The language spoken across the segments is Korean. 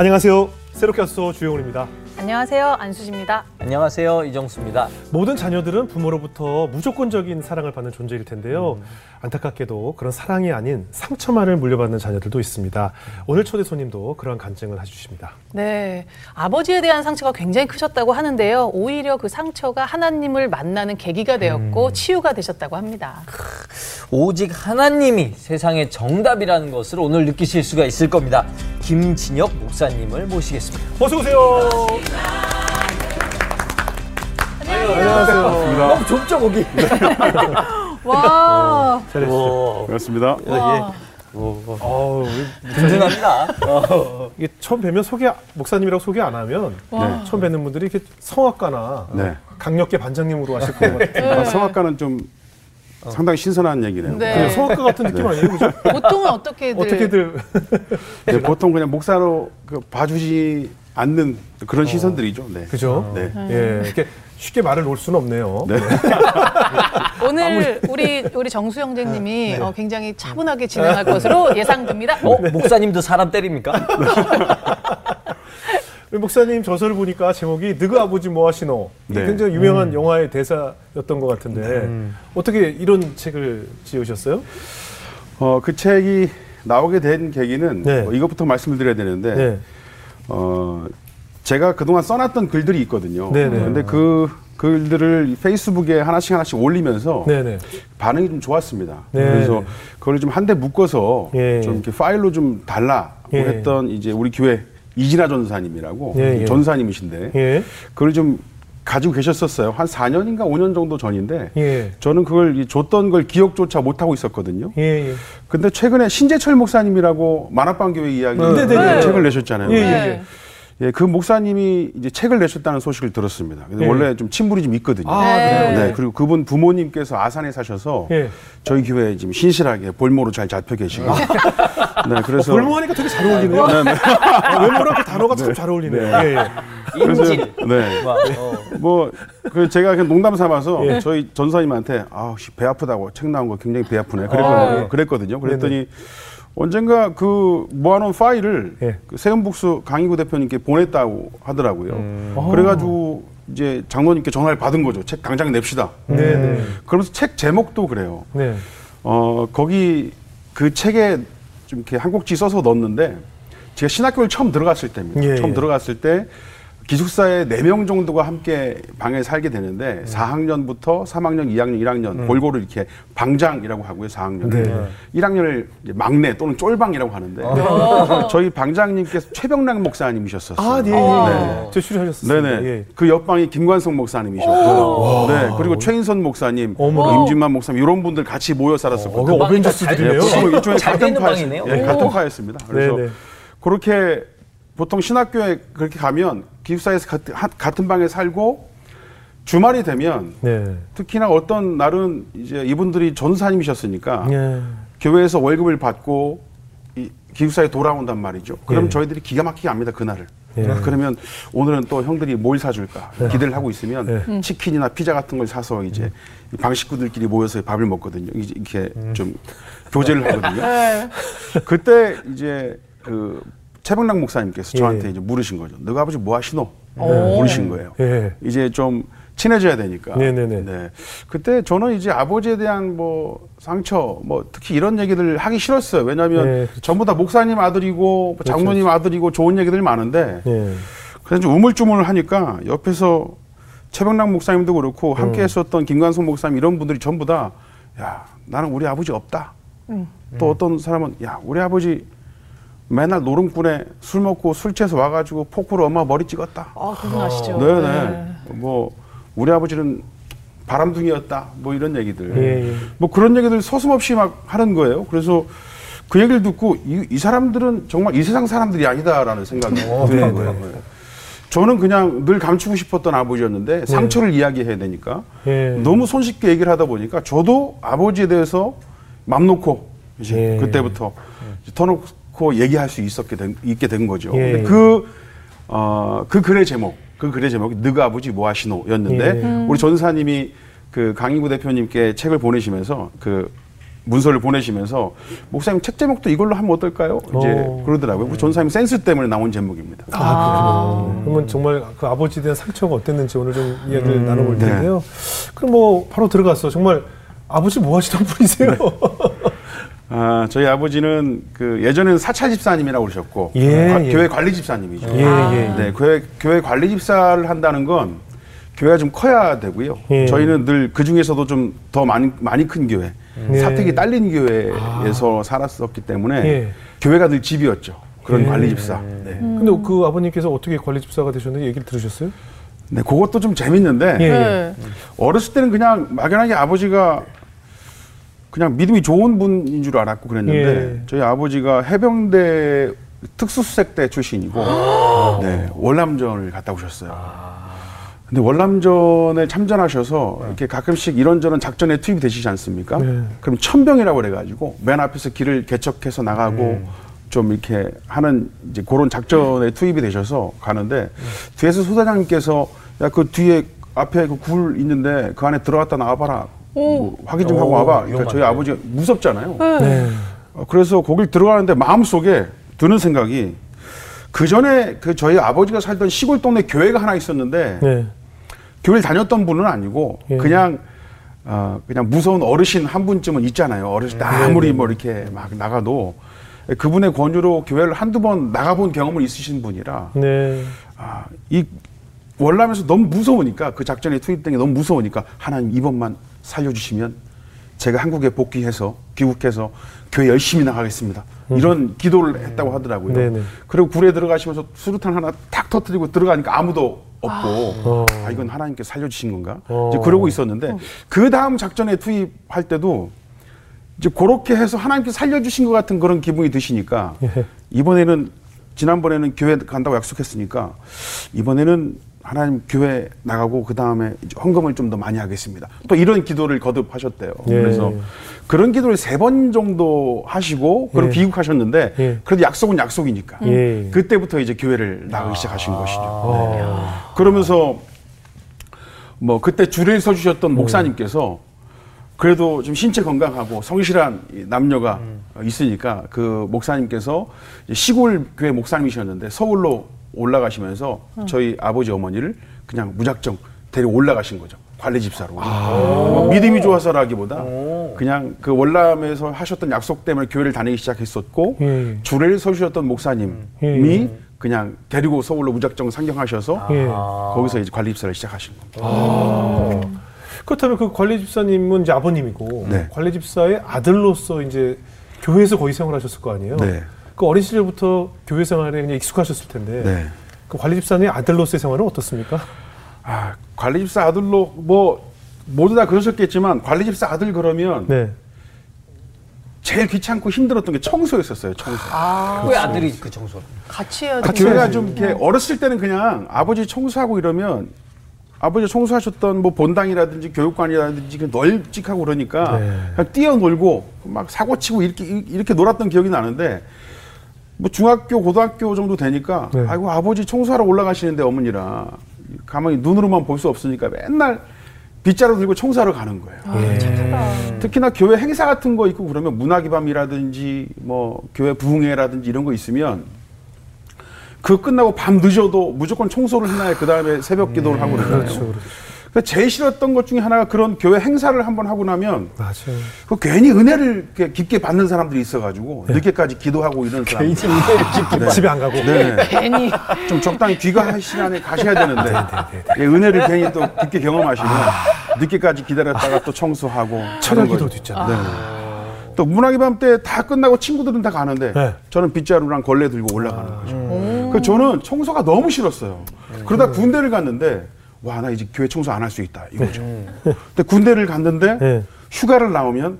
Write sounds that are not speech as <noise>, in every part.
안녕하세요. 새롭게 왔어 주영훈입니다. 안녕하세요. 안수지입니다. 안녕하세요. 이정수입니다. 모든 자녀들은 부모로부터 무조건적인 사랑을 받는 존재일 텐데요. 안타깝게도 그런 사랑이 아닌 상처만을 물려받는 자녀들도 있습니다. 오늘 초대 손님도 그러한 간증을 해주십니다. 네. 아버지에 대한 상처가 굉장히 크셨다고 하는데요. 오히려 그 상처가 하나님을 만나는 계기가 되었고 치유가 되셨다고 합니다. 오직 하나님이 세상의 정답이라는 것을 오늘 느끼실 수가 있을 겁니다. 김진혁 목사님을 모시겠습니다. 어서 오세요. 안녕하세요. 너무 좁죠 거기. 와. 잘했어요. 반갑습니다. 와. 어우, 든든합니다. 이게 처음 뵈면 소개 목사님이라고 소개 안 하면 와. 처음 뵙는 분들이 이렇게 성악가나 네. 강력계 반장님으로 하실 것 같아요. 아, 성악가는 좀 상당히 신선한 얘기네요. 네. 그냥 성악가 같은 느낌 아니에요, 그죠? 보통은 어떻게들 어떻게들 네, 보통 그냥 목사로 그 봐주지 않는 그런 시선들이죠. 네. 그죠? 네. 예, 이렇게 쉽게 말을 놓을 수는 없네요. 네. <laughs> 오늘 우리 우리 정수 형제님이 어, 굉장히 차분하게 진행할 것으로 예상됩니다. 어 목사님도 사람 때립니까? <laughs> 목사님 저서를 보니까 제목이 느그 아버지 뭐 하시노 이게 네. 굉장히 유명한 영화의 대사였던 것 같은데 어떻게 이런 책을 지으셨어요? 어, 그 책이 나오게 된 계기는 네. 뭐 이것부터 말씀을 드려야 되는데 네. 어, 제가 그동안 써놨던 글들이 있거든요. 네, 네. 근데 그 글들을 페이스북에 하나씩 하나씩 올리면서 네네. 반응이 좀 좋았습니다. 네. 그래서 그걸 좀 한 대 묶어서 예. 좀 이렇게 파일로 좀 달라고 예. 했던 이제 우리 교회 이진아 전사님이라고 예, 예. 전사님이신데 예. 그걸 좀 가지고 계셨었어요. 한 4년인가 5년 정도 전인데 예. 저는 그걸 이 줬던 걸 기억조차 못 하고 있었거든요. 예. 예. 근데 최근에 신재철 목사님이라고 만화방 교회 이야기 네, 네, 네. 책을 내셨잖아요. 예, 예, 네. 예, 그 목사님이 이제 책을 내셨다는 소식을 들었습니다. 근데 예. 원래 좀 친분이 좀 있거든요. 아, 네. 네, 그리고 그분 부모님께서 아산에 사셔서 예. 저희 교회에 지금 신실하게 볼모로 잘 잡혀 계시고. 네, 그래서 볼모하니까 되게 잘 어울리네요. 네, 네. 아, <laughs> 외모랑 그 단어가 참 잘 어울리네요. 예, 예. 인질. 네. 막, 어. 뭐, 그 제가 그냥 농담 삼아서 예. 저희 전사님한테 아, 씨, 배 아프다고 책 나온 거 굉장히 배 아프네. 그랬거든요. 아, 예. 그랬거든요. 그랬더니 언젠가 그 모아놓은 파일을 예. 그 세은북수 강희구 대표님께 보냈다고 하더라고요. 아. 그래가지고 이제 장로님께 전화를 받은 거죠. 책 당장 냅시다. 네, 네. 그러면서 책 제목도 그래요. 네. 어, 거기 그 책에 좀 이렇게 한 꼭지 써서 넣었는데 제가 신학교를 처음 들어갔을 때입니다. 예, 처음 예. 들어갔을 때 기숙사에 네 명 정도가 함께 방에 살게 되는데 4학년부터 3학년, 2학년, 1학년 골고루 이렇게 방장이라고 하고요. 4학년. 음. 네. 1학년을 이제 막내 또는 쫄방이라고 하는데 <laughs> 저희 방장님께서 최병락 목사님이셨었어요. 아, 네. 네. 네. 저 출연하셨습니다. 네네. 예. 그 옆방이 김관성 목사님이셨고, 네. 그리고 최인선 목사님, 어머나. 임진만 목사님 이런 분들 같이 모여 어, 살았었거든요. 그 방이 어벤져스들이네요. 뭐 일종의 잘 같은 되는 파였- 방이네요. 예, 오. 같은 파였습니다. 그래서 네네. 그렇게 보통 신학교에 그렇게 가면 기숙사에서 같은, 하- 같은 방에 살고 주말이 되면 네. 특히나 어떤 날은 이제 이분들이 전사님이셨으니까 예. 교회에서 월급을 받고 이 기숙사에 돌아온단 말이죠. 그럼 예. 저희들이 기가 막히게 압니다 그날을. 예. 그러면 오늘은 또 형들이 뭘 사줄까 기대를 하고 있으면 예. 치킨이나 피자 같은 걸 사서 이제 이방 식구들끼리 모여서 밥을 먹거든요. 이제 이렇게 좀 교제를 하거든요. 네. 그때 이제 그 최병락 목사님께서 예. 저한테 이제 물으신 거죠. 너가 아버지 뭐 하시노? 오. 물으신 거예요. 예. 이제 좀 친해져야 되니까. 네네네. 네. 그때 저는 이제 아버지에 대한 뭐 상처, 뭐 특히 이런 얘기들 하기 싫었어요. 왜냐하면 네, 그렇죠. 전부 다 목사님 아들이고 뭐 장로님 아들이고 좋은 얘기들 많은데 예. 그래서 좀 우물쭈물 하니까 옆에서 최병락 목사님도 그렇고 함께 했었던 김관성 목사님 이런 분들이 전부 다 야, 나는 우리 아버지 없다. 또 어떤 사람은 야, 우리 아버지 맨날 노름꾼에 술 먹고 술 취해서 와가지고 포크로 엄마 머리 찍었다. 아, 그분 아시죠? 네네. 뭐 우리 아버지는 바람둥이였다. 뭐 이런 얘기들. 예, 예. 뭐 그런 얘기들 서슴없이 막 하는 거예요. 그래서 그 얘기를 듣고 이, 이 사람들은 정말 이 세상 사람들이 아니다라는 생각이 드는 네, 거예요. 네. 네. 저는 그냥 늘 감추고 싶었던 아버지였는데 상처를 이야기해야 되니까 예. 너무 손쉽게 얘기를 하다 보니까 저도 아버지에 대해서 맘 놓고 이제 예. 그때부터 이제 터 놓고 얘기할 수 있었게 된, 있게 된 거죠. 예. 근데 그, 어, 그 글의 제목, 그 글의 제목이 너가 아버지 뭐 하시노 였는데 예. 우리 전사님이 그 강인구 대표님께 책을 보내시면서 그 문서를 보내시면서 목사님 책 제목도 이걸로 하면 어떨까요? 이제 어. 그러더라고요. 그 전사님 센스 때문에 나온 제목입니다. 아, 그렇군요. 그러면 정말 그 아버지에 대한 상처가 어땠는지 오늘 좀 이야기를 나눠볼 네. 텐데요. 그럼 뭐 바로 들어가서 정말 아버지 뭐 하시던 분이세요? <laughs> 아, 저희 아버지는 그 예전에는 사찰 집사님이라고 그러셨고 예, 과- 예. 교회 관리 집사님이죠. 예, 예. 네, 교회 교회 관리 집사를 한다는 건 교회가 좀 커야 되고요. 예. 저희는 늘 그 중에서도 좀 더 많이 많이 큰 교회, 예. 사택이 딸린 교회에서 살았었기 때문에 예. 교회가 늘 집이었죠. 그런 예. 관리 집사. 네. 근데 그 아버님께서 어떻게 관리 집사가 되셨는지 얘기를 들으셨어요? 네, 그것도 좀 재밌는데 예. 네. 어렸을 때는 그냥 막연하게 아버지가 그냥 믿음이 좋은 분인 줄 알았고 그랬는데 예. 저희 아버지가 해병대 특수수색대 출신이고 <gasps> 네, 월남전을 갔다 오셨어요. 근데 월남전에 참전하셔서 이렇게 가끔씩 이런저런 작전에 투입이 되시지 않습니까? 네. 그럼 천병이라고 그래가지고 맨 앞에서 길을 개척해서 나가고 좀 이렇게 하는 이제 그런 작전에 투입이 되셔서 가는데 뒤에서 소대장님께서 야 그 뒤에 앞에 그 굴 있는데 그 안에 들어갔다 나와봐라. 뭐 확인 좀 하고 오, 와봐. 그러니까 저희. 아버지가 무섭잖아요. 네. 어, 그래서 거길 들어가는데 마음속에 드는 생각이 그 전에 그 저희 아버지가 살던 시골 동네 교회가 하나 있었는데 네. 교회를 다녔던 분은 아니고 예. 그냥 어, 그냥 무서운 어르신 한 분쯤은 있잖아요. 어르신 때 아무리 뭐 이렇게 막 나가도 그분의 권유로 교회를 한두 번 나가본 경험을 있으신 분이라 네. 아, 이 월남에서 너무 무서우니까 그 작전에 투입된 게 너무 무서우니까 하나님 이번만 살려주시면 제가 한국에 복귀해서 귀국해서 교회 열심히 나가겠습니다. 이런 기도를 했다고 하더라고요. 네네. 그리고 굴에 들어가시면서 수류탄 하나 탁 터뜨리고 들어가니까 아무도 없고 어. 아 이건 하나님께 살려주신 건가? 어. 이제 그러고 있었는데 그 다음 작전에 투입할 때도 이제 그렇게 해서 하나님께 살려주신 것 같은 그런 기분이 드시니까 예. 이번에는 지난번에는 교회 간다고 약속했으니까 이번에는 하나님 교회 나가고 그 다음에 헌금을 좀 더 많이 하겠습니다. 또 이런 기도를 거듭하셨대요. 예. 그래서 그런 기도를 세 번 정도 하시고 그리고 예. 귀국하셨는데 예. 그래도 약속은 약속이니까 예. 그때부터 이제 교회를 나가기 시작하신 것이죠. 어. 그러면서 뭐 그때 줄을 서주셨던 목사님께서 그래도 좀 신체 건강하고 성실한 이 남녀가 어, 있으니까 그 목사님께서 시골 교회 목사님이셨는데 서울로 올라가시면서 저희 아버지 어머니를 그냥 무작정 데리고 올라가신 거죠. 관리 집사로. 뭐 믿음이 좋아서라기보다 그냥 그 월남에서 하셨던 약속 때문에 교회를 다니기 시작했었고 예. 주례를 서주셨던 목사님이 예. 그냥 데리고 서울로 무작정 상경하셔서 예. 거기서 이제 관리 집사를 시작하신 겁니다. 그렇다면 그 관리 집사님은 이제 아버님이고 네. 관리 집사의 아들로서 이제 교회에서 거의 생활하셨을 거 아니에요. 네. 그 어린 시절부터 교회 생활에 그냥 익숙하셨을 텐데 네. 그 관리 집사님의 아들로서의 생활은 어떻습니까? 아, 관리 집사 아들로 뭐 모두 다 그러셨겠지만 관리 집사 아들 그러면 네. 제일 귀찮고 힘들었던 게 청소였었어요. 청소. 왜 아들이 그 청소를? 같이 해야 아, 돼. 교회가 좀 이렇게 어렸을 때는 그냥 아버지 청소하고 이러면 아버지 청소하셨던 뭐 본당이라든지 교육관이라든지 그 널찍하고 그러니까 네. 그냥 뛰어놀고 막 사고 치고 이렇게 이렇게 놀았던 기억이 나는데 뭐 중학교 고등학교 정도 되니까 네. 아이고 아버지 청소하러 올라가시는데 어머니랑 가만히 눈으로만 볼 수 없으니까 맨날 빗자루 들고 청소하러 가는 거예요. 아, 착하다. 특히나 교회 행사 같은 거 있고 그러면 문화기 밤이라든지 뭐 교회 부흥회라든지 이런 거 있으면 그 끝나고 밤 늦어도 무조건 청소를 해놔야 그 다음에 새벽 기도를 하고 그러잖아요. 그렇죠, 그렇죠. 그러니까 제일 싫었던 것 중에 하나가 그런 교회 행사를 한번 하고 나면 맞아요. 그 괜히 은혜를 깊게 받는 사람들이 있어가지고 늦게까지 기도하고 이런 사람. 네. 집에 안 가고. 네. 괜히 좀 적당히 귀가할 시간에 가셔야 되는데 예, 은혜를 괜히 또 깊게 경험하시면 늦게까지 기다렸다가 또 청소하고 거죠. 기도도 있잖아요. 네. 또 문화기 밤때 다 끝나고 친구들은 다 가는데 네. 저는 빗자루랑 걸레 들고 올라가는 거죠. 그 저는 청소가 너무 싫었어요. 그러다 군대를 갔는데 와 나 이제 교회 청소 안 할 수 있다 이거죠. 근데 군대를 갔는데 네. 휴가를 나오면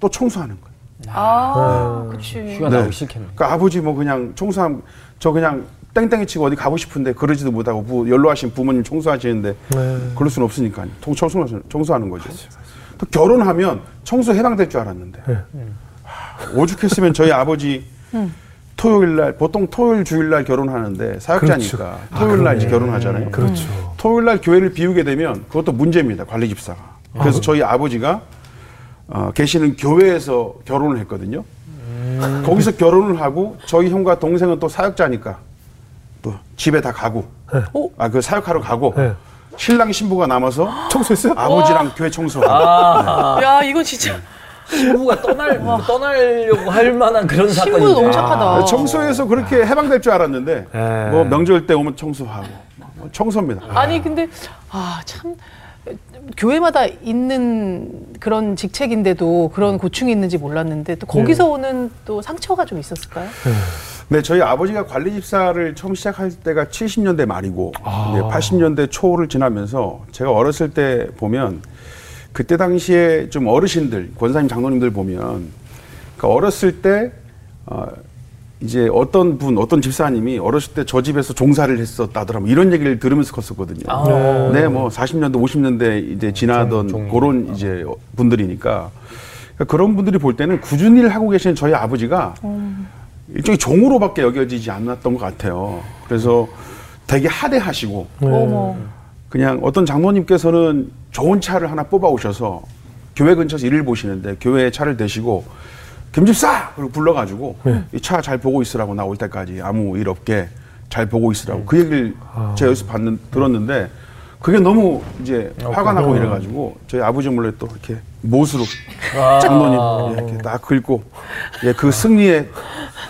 또 청소하는 거예요. 아, 그치. 휴가 네. 나오기 싫겠네. 그러니까 아버지 뭐 그냥 청소함 저 그냥 땡땡이 치고 어디 가고 싶은데 그러지도 못하고 부, 연로하신 부모님 청소하시는데 네. 그럴 수는 없으니까 통- 청소, 청소하는 거죠. 또 결혼하면 청소 해방될 줄 알았는데 네. 하, 오죽했으면 저희 아버지 토요일 날 보통 토요일 주일 날 결혼하는데 사역자니까 그렇죠. 토요일 날 이제 결혼하잖아요. 그렇죠. 토요일 날 교회를 비우게 되면 그것도 문제입니다. 관리 집사가. 그래서 아, 저희 아버지가 어, 계시는 교회에서 결혼을 했거든요. 거기서 결혼을 하고 저희 형과 동생은 또 사역자니까 또 집에 다 가고 오. 아그 사역하러 가고 네. 신랑 신부가 남아서 청소했어요? 아버지랑 교회 청소하고 아, 야, 이건 진짜 신부가 떠날 떠나려고 할 만한 그런 신부 사건인데. 너무 착하다. 아, 청소해서 그렇게 해방될 줄 알았는데 네. 뭐 명절 때 오면 청소하고 뭐 청소입니다. 아니 근데 아 참 교회마다 있는 그런 직책인데도 그런 고충이 있는지 몰랐는데 또 거기서 오는 또 상처가 좀 있었을까요? 네, 저희 아버지가 관리 집사를 처음 시작할 때가 70년대 말이고 이제 80년대 초를 지나면서 제가 어렸을 때 보면 그때 당시에 좀 어르신들 권사님 장로님들 보면 그 어렸을 때 어, 이제 어떤 분 어떤 집사님이 어렸을 때 저 집에서 종사를 했었다더라 뭐 이런 얘기를 들으면서 컸었거든요. 아. 네, 뭐 40년대 50년대 이제 지나던 종- 종- 그런 이제 분들이니까 그러니까 그런 분들이 볼 때는 꾸준히 일을 하고 계신 저희 아버지가 일종의 종으로밖에 여겨지지 않았던 것 같아요. 그래서 되게 하대하시고 어머. 그냥 어떤 장모님께서는 좋은 차를 하나 뽑아 오셔서 교회 근처에서 일을 보시는데 교회에 차를 대시고 김집사! 그리고 불러가지고 이차 잘 보고 있으라고 나올 때까지 아무 일 없게 잘 보고 있으라고. 그 얘기를 제가 여기서 받는, 들었는데 그게 너무 이제 화가 나고 이래가지고 저희 아버지 몰래 또 이렇게 못으로 장로님 예, 이렇게 딱 긁고 예, 그 승리에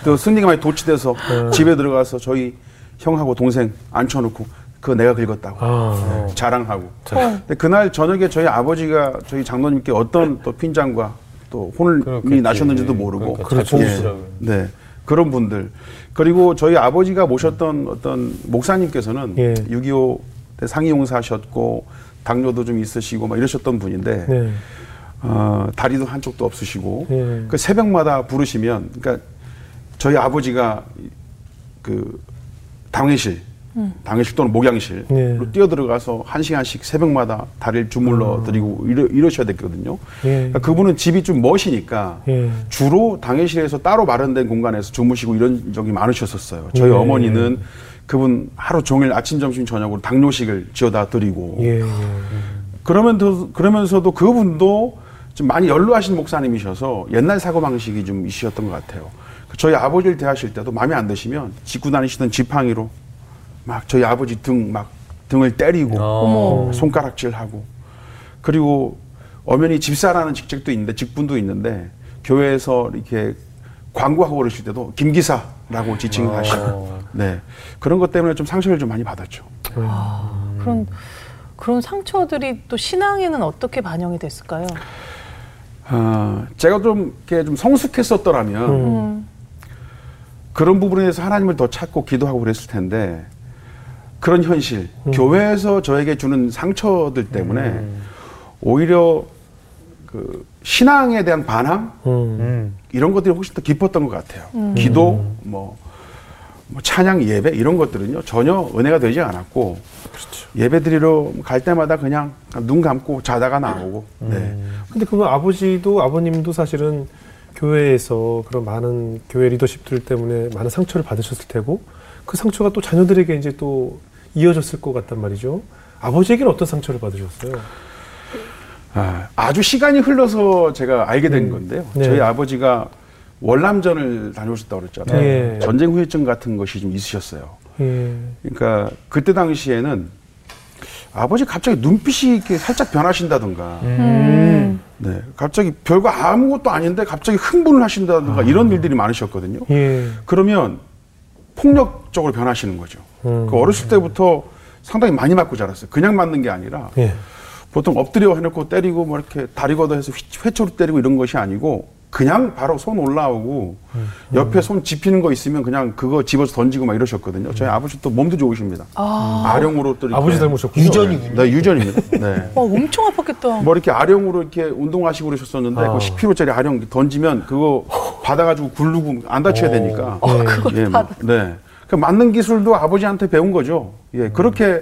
또 승리가 많이 도취돼서 집에 들어가서 저희 형하고 동생 앉혀놓고 그거 내가 긁었다고 아. 예, 자랑하고. 근데 그날 저녁에 저희 아버지가 저희 장로님께 어떤 또 핀잔과 또 혼이 그렇겠지. 나셨는지도 모르고 그러니까 잘 보시더라고요. 네 그런 분들 그리고 저희 아버지가 모셨던 어떤 목사님께서는 예. 6.25 때 상위용사셨고 당뇨도 좀 있으시고 막 이러셨던 분인데 네. 어, 다리도 한쪽도 없으시고 예. 그 새벽마다 부르시면 그러니까 저희 아버지가 그 당회실 당회실 또는 목양실로 예. 뛰어 들어가서 한 시간씩 새벽마다 다리를 주물러 드리고 이러, 이러셔야 됐거든요. 예. 그러니까 그분은 집이 좀 멋이니까 예. 주로 당회실에서 따로 마련된 공간에서 주무시고 이런 적이 많으셨었어요. 저희 예. 어머니는 그분 하루 종일 아침, 점심, 저녁으로 당뇨식을 지어다 드리고 예. 예. 그러면서 그러면서도 그분도 좀 많이 연로하신 목사님이셔서 옛날 사고 방식이 좀 있으셨던 것 같아요. 저희 아버지를 대하실 때도 마음에 안 드시면 짚고 다니시던 지팡이로 막 저희 아버지 등 막 등을 때리고 어머. 손가락질하고 그리고 엄연히 집사라는 직책도 있는데 직분도 있는데 교회에서 이렇게 광고하고 그러실 때도 김 기사라고 지칭을 하시고 <laughs> 네 그런 것 때문에 좀 상처를 좀 많이 받았죠. 그런 그런 상처들이 또 신앙에는 어떻게 반영이 됐을까요? 아, 제가 좀 이렇게 좀 성숙했었더라면 음. 그런 부분에 대해서 하나님을 더 찾고 기도하고 그랬을 텐데 그런 현실, 교회에서 저에게 주는 상처들 때문에 오히려 그 신앙에 대한 반항? 음. 이런 것들이 훨씬 더 깊었던 것 같아요. 기도, 뭐, 뭐 찬양 예배 이런 것들은요 전혀 은혜가 되지 않았고 예배 드리러 갈 때마다 그냥 눈 감고 자다가 나오고. 네. 근데 그거 아버지도 아버님도 사실은 교회에서 그런 많은 교회 리더십들 때문에 많은 상처를 받으셨을 테고 그 상처가 또 자녀들에게 이제 또 이어졌을 것 같단 말이죠. 아버지에게는 어떤 상처를 받으셨어요? 아, 아주 시간이 흘러서 제가 알게 된 건데요. 네. 저희 아버지가 월남전을 다녀오셨다고 그랬잖아요. 예. 전쟁 후유증 같은 것이 좀 있으셨어요. 예. 그러니까 그때 당시에는 아버지 갑자기 눈빛이 이렇게 살짝 변하신다던가, 음. 네, 갑자기 별거 아무것도 아닌데 갑자기 흥분을 하신다던가 이런 일들이 많으셨거든요. 예. 그러면 폭력적으로 변하시는 거죠. 음. 그 어렸을 때부터 상당히 많이 맞고 자랐어요. 그냥 맞는 게 아니라 예. 보통 엎드려 해놓고 때리고 뭐 이렇게 다리 걷어해서 휘- 회초로 때리고 이런 것이 아니고 그냥 바로 손 올라오고 옆에 손 집히는 거 있으면 그냥 그거 집어서 던지고 막 이러셨거든요. 저희 아버지 또 몸도 좋으십니다. 아령으로 또 이렇게 아버지 닮으셨군요. 유전이군요. 네, 유전입니다. 네. <laughs> 와 엄청 아팠겠다. 뭐 이렇게 아령으로 이렇게 운동하시고 그러셨었는데 아. 그 10kg짜리 아령 던지면 그거 받아가지고 굴르고 안 다쳐야 되니까. 예, 뭐, 네. 그 맞는 기술도 아버지한테 배운 거죠. 예, 그렇게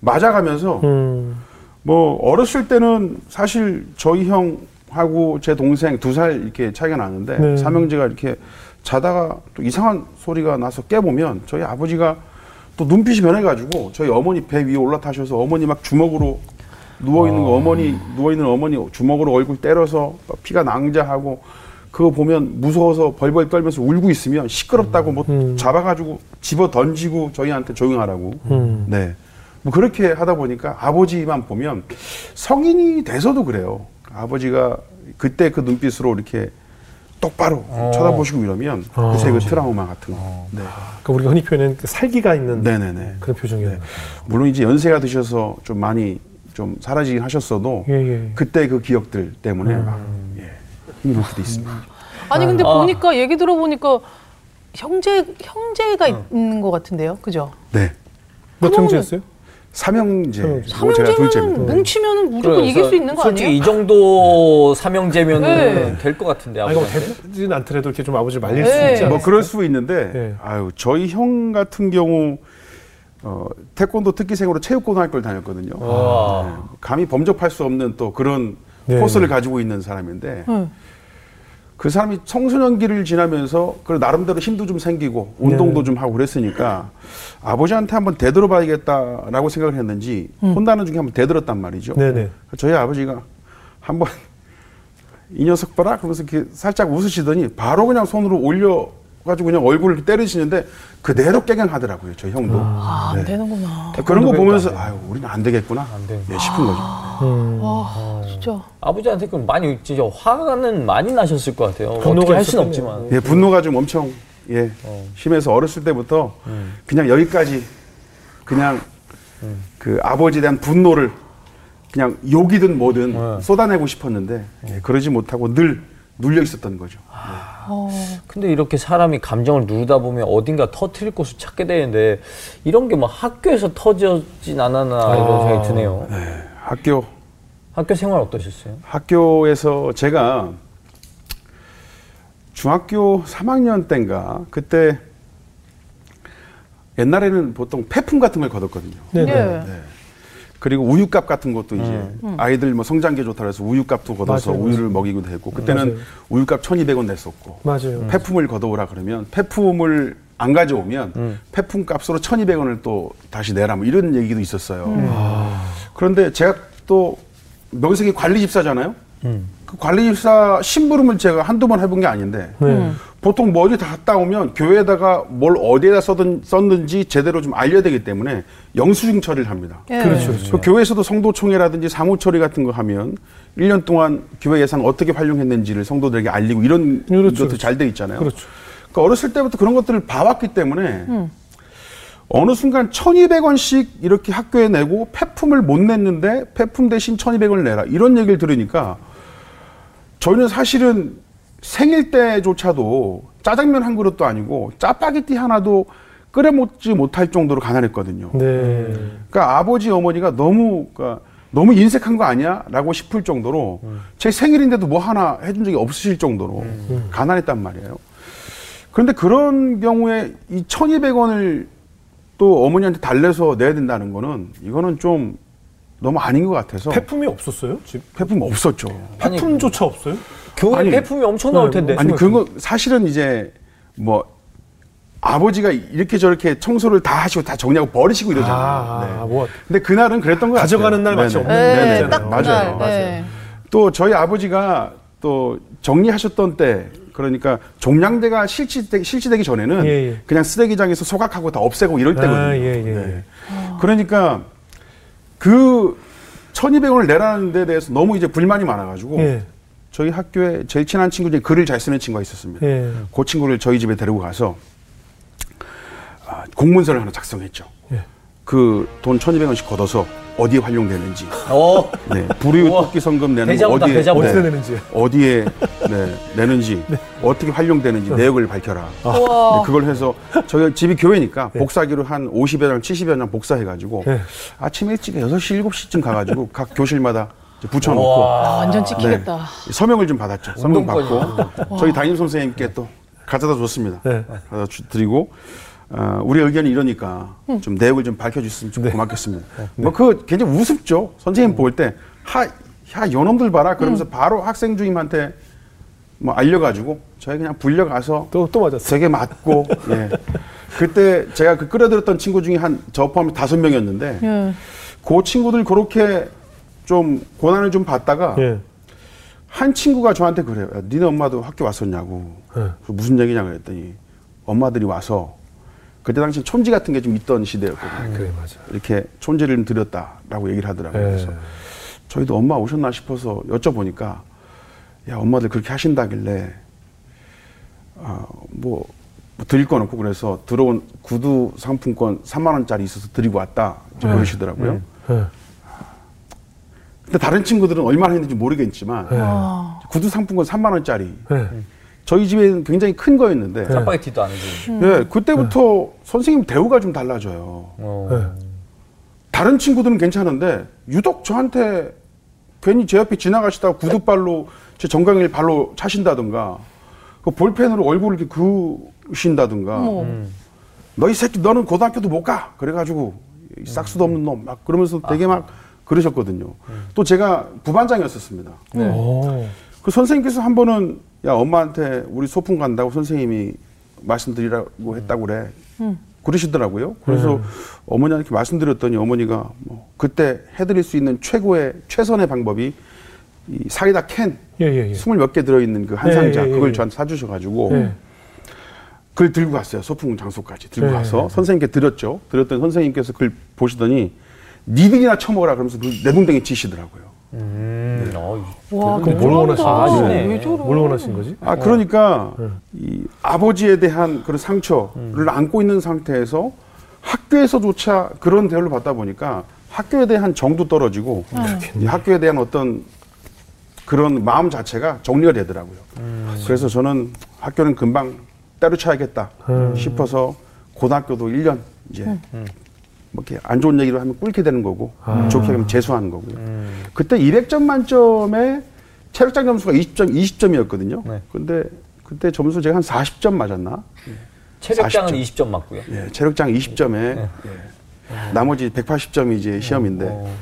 맞아가면서 음. 뭐 어렸을 때는 사실 저희 형하고 제 동생 두 살 이렇게 차이가 나는데 네. 삼형제가 이렇게 자다가 또 이상한 소리가 나서 깨보면 저희 아버지가 또 눈빛이 변해가지고 저희 어머니 배 위에 올라타셔서 어머니 막 주먹으로 누워 있는 거 어머니 누워 있는 어머니 주먹으로 얼굴 때려서 막 피가 낭자하고 그거 보면 무서워서 벌벌 떨면서 울고 있으면 시끄럽다고 뭐 음. 잡아가지고 집어 던지고 저희한테 조용하라고. 음. 네. 뭐 그렇게 하다 보니까 아버지만 보면 성인이 돼서도 그래요. 아버지가 그때 그 눈빛으로 이렇게 똑바로 어. 쳐다보시고 이러면 어. 그새 그 트라우마 같은 거. 네. 그러니까 우리가 흔히 표현하는 그 살기가 있는 네네네. 그런 표정이에요. 물론 이제 연세가 드셔서 좀 많이 좀 사라지긴 하셨어도 예, 예. 그때 그 기억들 때문에 막 예, 힘들 수도 있습니다. 아니 근데 아. 보니까 얘기 들어보니까 형제 형제가 있는 것 같은데요, 그죠? 네. 몇 그러면은- 형제였어요? 삼형제. 뭐 제가 삼형제면 둘째입니다. 뭉치면 무조건 이길 수 있는 거 솔직히 아니에요? 이 정도 <laughs> 삼형제면 네. 될것 같은데 아니, 뭐. 되지는 않더라도 이렇게 좀 아버지를 말릴 네. 수 있지? 뭐 그럴 수 있는데 예. 아유 저희 형 같은 경우 어, 태권도 특기생으로 체육고등학교를 다녔거든요. 와. 네. 감히 범접할 수 없는 또 그런 네. 포스를 가지고 있는 사람인데 응. 그 사람이 청소년기를 지나면서 그 나름대로 힘도 좀 생기고 운동도 좀 하고 그랬으니까 아버지한테 한번 대들어봐야겠다라고 생각을 했는지 혼나는 중에 한번 대들었단 말이죠. 네네. 저희 아버지가 한번 <laughs> 이 녀석 봐라 그러면서 이렇게 살짝 웃으시더니 바로 그냥 손으로 올려 가지고 그냥 얼굴을 때리시는데 그대로 깨갱하더라고요. 저희 형도. 아, 안 네. 되는구나. 그런 거 보면서 안 아유 우리는 안 되겠구나 안 되는구나. 예, 싶은 거죠. 음. 와, 진짜. 아버지한테 그럼 많이 진짜 화는 많이 나셨을 것 같아요. 분노가 할 수는. 없지만. 예, 분노가 좀 엄청 예 어. 심해서 어렸을 때부터 음. 그냥 여기까지 그냥 그 아버지에 대한 분노를 그냥 욕이든 뭐든 네. 쏟아내고 싶었는데 예, 그러지 못하고 늘 눌려 있었던 거죠. 어. 근데 이렇게 사람이 감정을 누르다 보면 어딘가 터트릴 곳을 찾게 되는데 이런 게뭐 학교에서 터지진 않았나 이런 아. 생각이 드네요. 예, 학교 학교 생활 어떠셨어요? 학교에서 제가 중학교 3학년 때인가 그때 옛날에는 보통 폐품 같은 걸 걷었거든요. 네네. 예. 네. 그리고 우유값 같은 것도 이제 음. 아이들 뭐 성장기 좋다 그래서 우유값도 걷어서 맞아요, 우유를 먹이고 되고 그때는 맞아요. 우유값 1,200원 냈었고 맞아요. 폐품을 걷어오라 그러면 폐품을 안 가져오면 음. 폐품 값으로 1,200원을 또 다시 내라 뭐 이런 얘기도 있었어요. 음. 그런데 제가 또 명색이 관리 집사잖아요. 음. 그 관리 집사 심부름을 제가 한두 번 해본 게 아닌데 네. 보통 뭐 어디 다 갔다 오면 교회에다가 뭘 어디에다 써든, 썼는지 제대로 좀 알려야 되기 때문에 영수증 처리를 합니다. 예. 그렇죠. 그렇죠. 그 교회에서도 성도총회라든지 사무처리 같은 거 하면 1년 동안 교회 예산 어떻게 활용했는지를 성도들에게 알리고 이런 그렇죠, 것도 잘 돼 있잖아요. 그렇죠. 그러니까 어렸을 때부터 그런 것들을 봐왔기 때문에 어느 순간 1200원씩 이렇게 학교에 내고 폐품을 못 냈는데 폐품 대신 1200원을 내라 이런 얘기를 들으니까 저희는 사실은 생일 때조차도 짜장면 한 그릇도 아니고 짜파게티 하나도 끓여 먹지 못할 정도로 가난했거든요. 네. 그러니까 아버지 어머니가 너무 그러니까 너무 인색한 거 아니야?라고 싶을 정도로 제 생일인데도 뭐 하나 해준 적이 없으실 정도로 가난했단 말이에요. 그런데 그런 경우에 이 1,200원을 또 어머니한테 달래서 내야 된다는 거는 이거는 좀 너무 아닌 것 같아서 폐품이 없었어요? 집 폐품 없었죠. 아니, 폐품조차 없어요? 교회 아니, 폐품이 엄청 나올 네, 텐데. 아니 그런 거 사실은 이제 뭐 아버지가 이렇게 저렇게 청소를 다 하시고 다 정리하고 버리시고 이러잖아요. 아, 네. 뭐 근데 그날은 그랬던 거 같아요. 가져가는 날 마치 네네. 없는 예, 날 딱. 맞아요. 그날. 예. 또 저희 아버지가 또 정리하셨던 때 그러니까 종량제가 실시되, 실시되기 전에는 예, 예. 그냥 쓰레기장에서 소각하고 다 없애고 이럴 아, 때거든요. 예, 예, 네. 그러니까 그 1200원을 내라는 데 대해서 너무 이제 불만이 많아가지고 예. 저희 학교에 제일 친한 친구 중에 글을 잘 쓰는 친구가 있었습니다. 예. 그 친구를 저희 집에 데리고 가서 아, 공문서를 하나 작성했죠. 예. 그돈 1200원씩 걷어서 어디에 활용되는지 어, 네, 우와. 토끼 성금 내는 거 대자보다 어디에 대자보. 어디서 네, 내는지. 어디에 네, 내는지 어떻게 활용되는지 내역을 밝혀라. 우와. 네, 그걸 해서 저희 집이 교회니까 복사기로 한 50여 장, 70여 장 복사해 가지고 네. 아침 일찍 6시, 7시쯤 가 가지고 각 교실마다 붙여놓고 우와. 아, 완전 찍히겠다. 서명을 좀 받았죠. 서명. 받고 저희 담임 선생님께 또 가져다 줬습니다. 네. 가져다 주- 드리고 어, 우리 의견이 이러니까 좀 내역을 좀 밝혀주셨으면 좀 고맙겠습니다. 뭐그 굉장히 우습죠. 선생님 볼때 하, 야, 요놈들 봐라. 그러면서 바로 학생 주임한테 뭐 알려가지고 저희 그냥 불려가서 또, 또 맞았어요. 되게 맞고 예. 그때 제가 그 끌어들였던 친구 중에 한 저 포함해 다섯 명이었는데 예. 그 친구들 그렇게 좀 고난을 좀 받다가 예. 한 친구가 저한테 그래요. 야, 니네 엄마도 학교 왔었냐고. 예. 무슨 얘기냐 그랬더니 엄마들이 와서 그때 당시 촌지 같은 게 좀 있던 시대였거든요. 그래 맞아. 이렇게 촌지를 드렸다라고 얘기를 하더라고요. 예. 그래서 저희도 엄마 오셨나 싶어서 여쭤보니까 야 엄마들 그렇게 하신다길래 아, 뭐, 뭐 드릴 건 없고 그래서 들어온 구두 상품권 3만 원짜리 있어서 드리고 왔다 이제 그러시더라고요. 예. 근데 다른 친구들은 얼마나 했는지 모르겠지만 예. 아, 구두 상품권 3만 원짜리 예. 저희 집에는 굉장히 큰 거였는데 짜파게티도 안 해주고. 예, 그때부터 선생님 대우가 좀 달라져요. 어. 예. 다른 친구들은 괜찮은데 유독 저한테 괜히 제 옆에 지나가시다가 구두발로 제 정강이를 발로 차신다든가 그 볼펜으로 얼굴을 이렇게 그으신다든가 어머. 너이 새끼 너는 고등학교도 못 가 그래가지고 이 싹수도 없는 놈 막 그러면서 되게 막 그러셨거든요. 또 제가 부반장이었었습니다. 오. 그 선생님께서 한 번은 야 엄마한테 우리 소풍 간다고 선생님이 말씀드리라고 했다고 그래. 그러시더라고요. 그래서 어머니한테 말씀드렸더니 어머니가 뭐 그때 해드릴 수 있는 최고의 최선의 방법이 이 사이다 캔 예, 예, 예. 스물 몇 개 들어있는 그한 예, 상자 예, 예, 그걸 예. 저한테 사주셔가지고 예. 그걸 들고 갔어요. 소풍 장소까지 들고 예. 가서 선생님께 드렸죠. 드렸더니 선생님께서 그걸 보시더니 니들이나 처먹어라 그러면서 그 내동댕이 치시더라고요. 음. 어, 와, 그럼 뭘 원하신. 거지? 네. 뭘 원하신 거지? 아 그러니까 네. 이 아버지에 대한 그런 상처를 안고 있는 상태에서 학교에서조차 그런 대우를 받다 보니까 학교에 대한 정도 떨어지고 이 학교에 대한 어떤 그런 마음 자체가 정리가 되더라고요. 그래서 저는 학교는 금방 때려쳐야겠다 음. 싶어서 고등학교도 1년 이제 뭐 이렇게 안 좋은 얘기로 하면 꿇게 되는 거고 아. 좋게 하면 재수하는 거고요. 그때 200점 만점에 체력장 점수가 20점, 20점이었거든요. 네. 근데 그때 점수 제가 한 40점 맞았나? 체력장은 40점. 20점 맞고요. 예, 체력장 20점에 네. 나머지 180점이 이제 시험인데 어.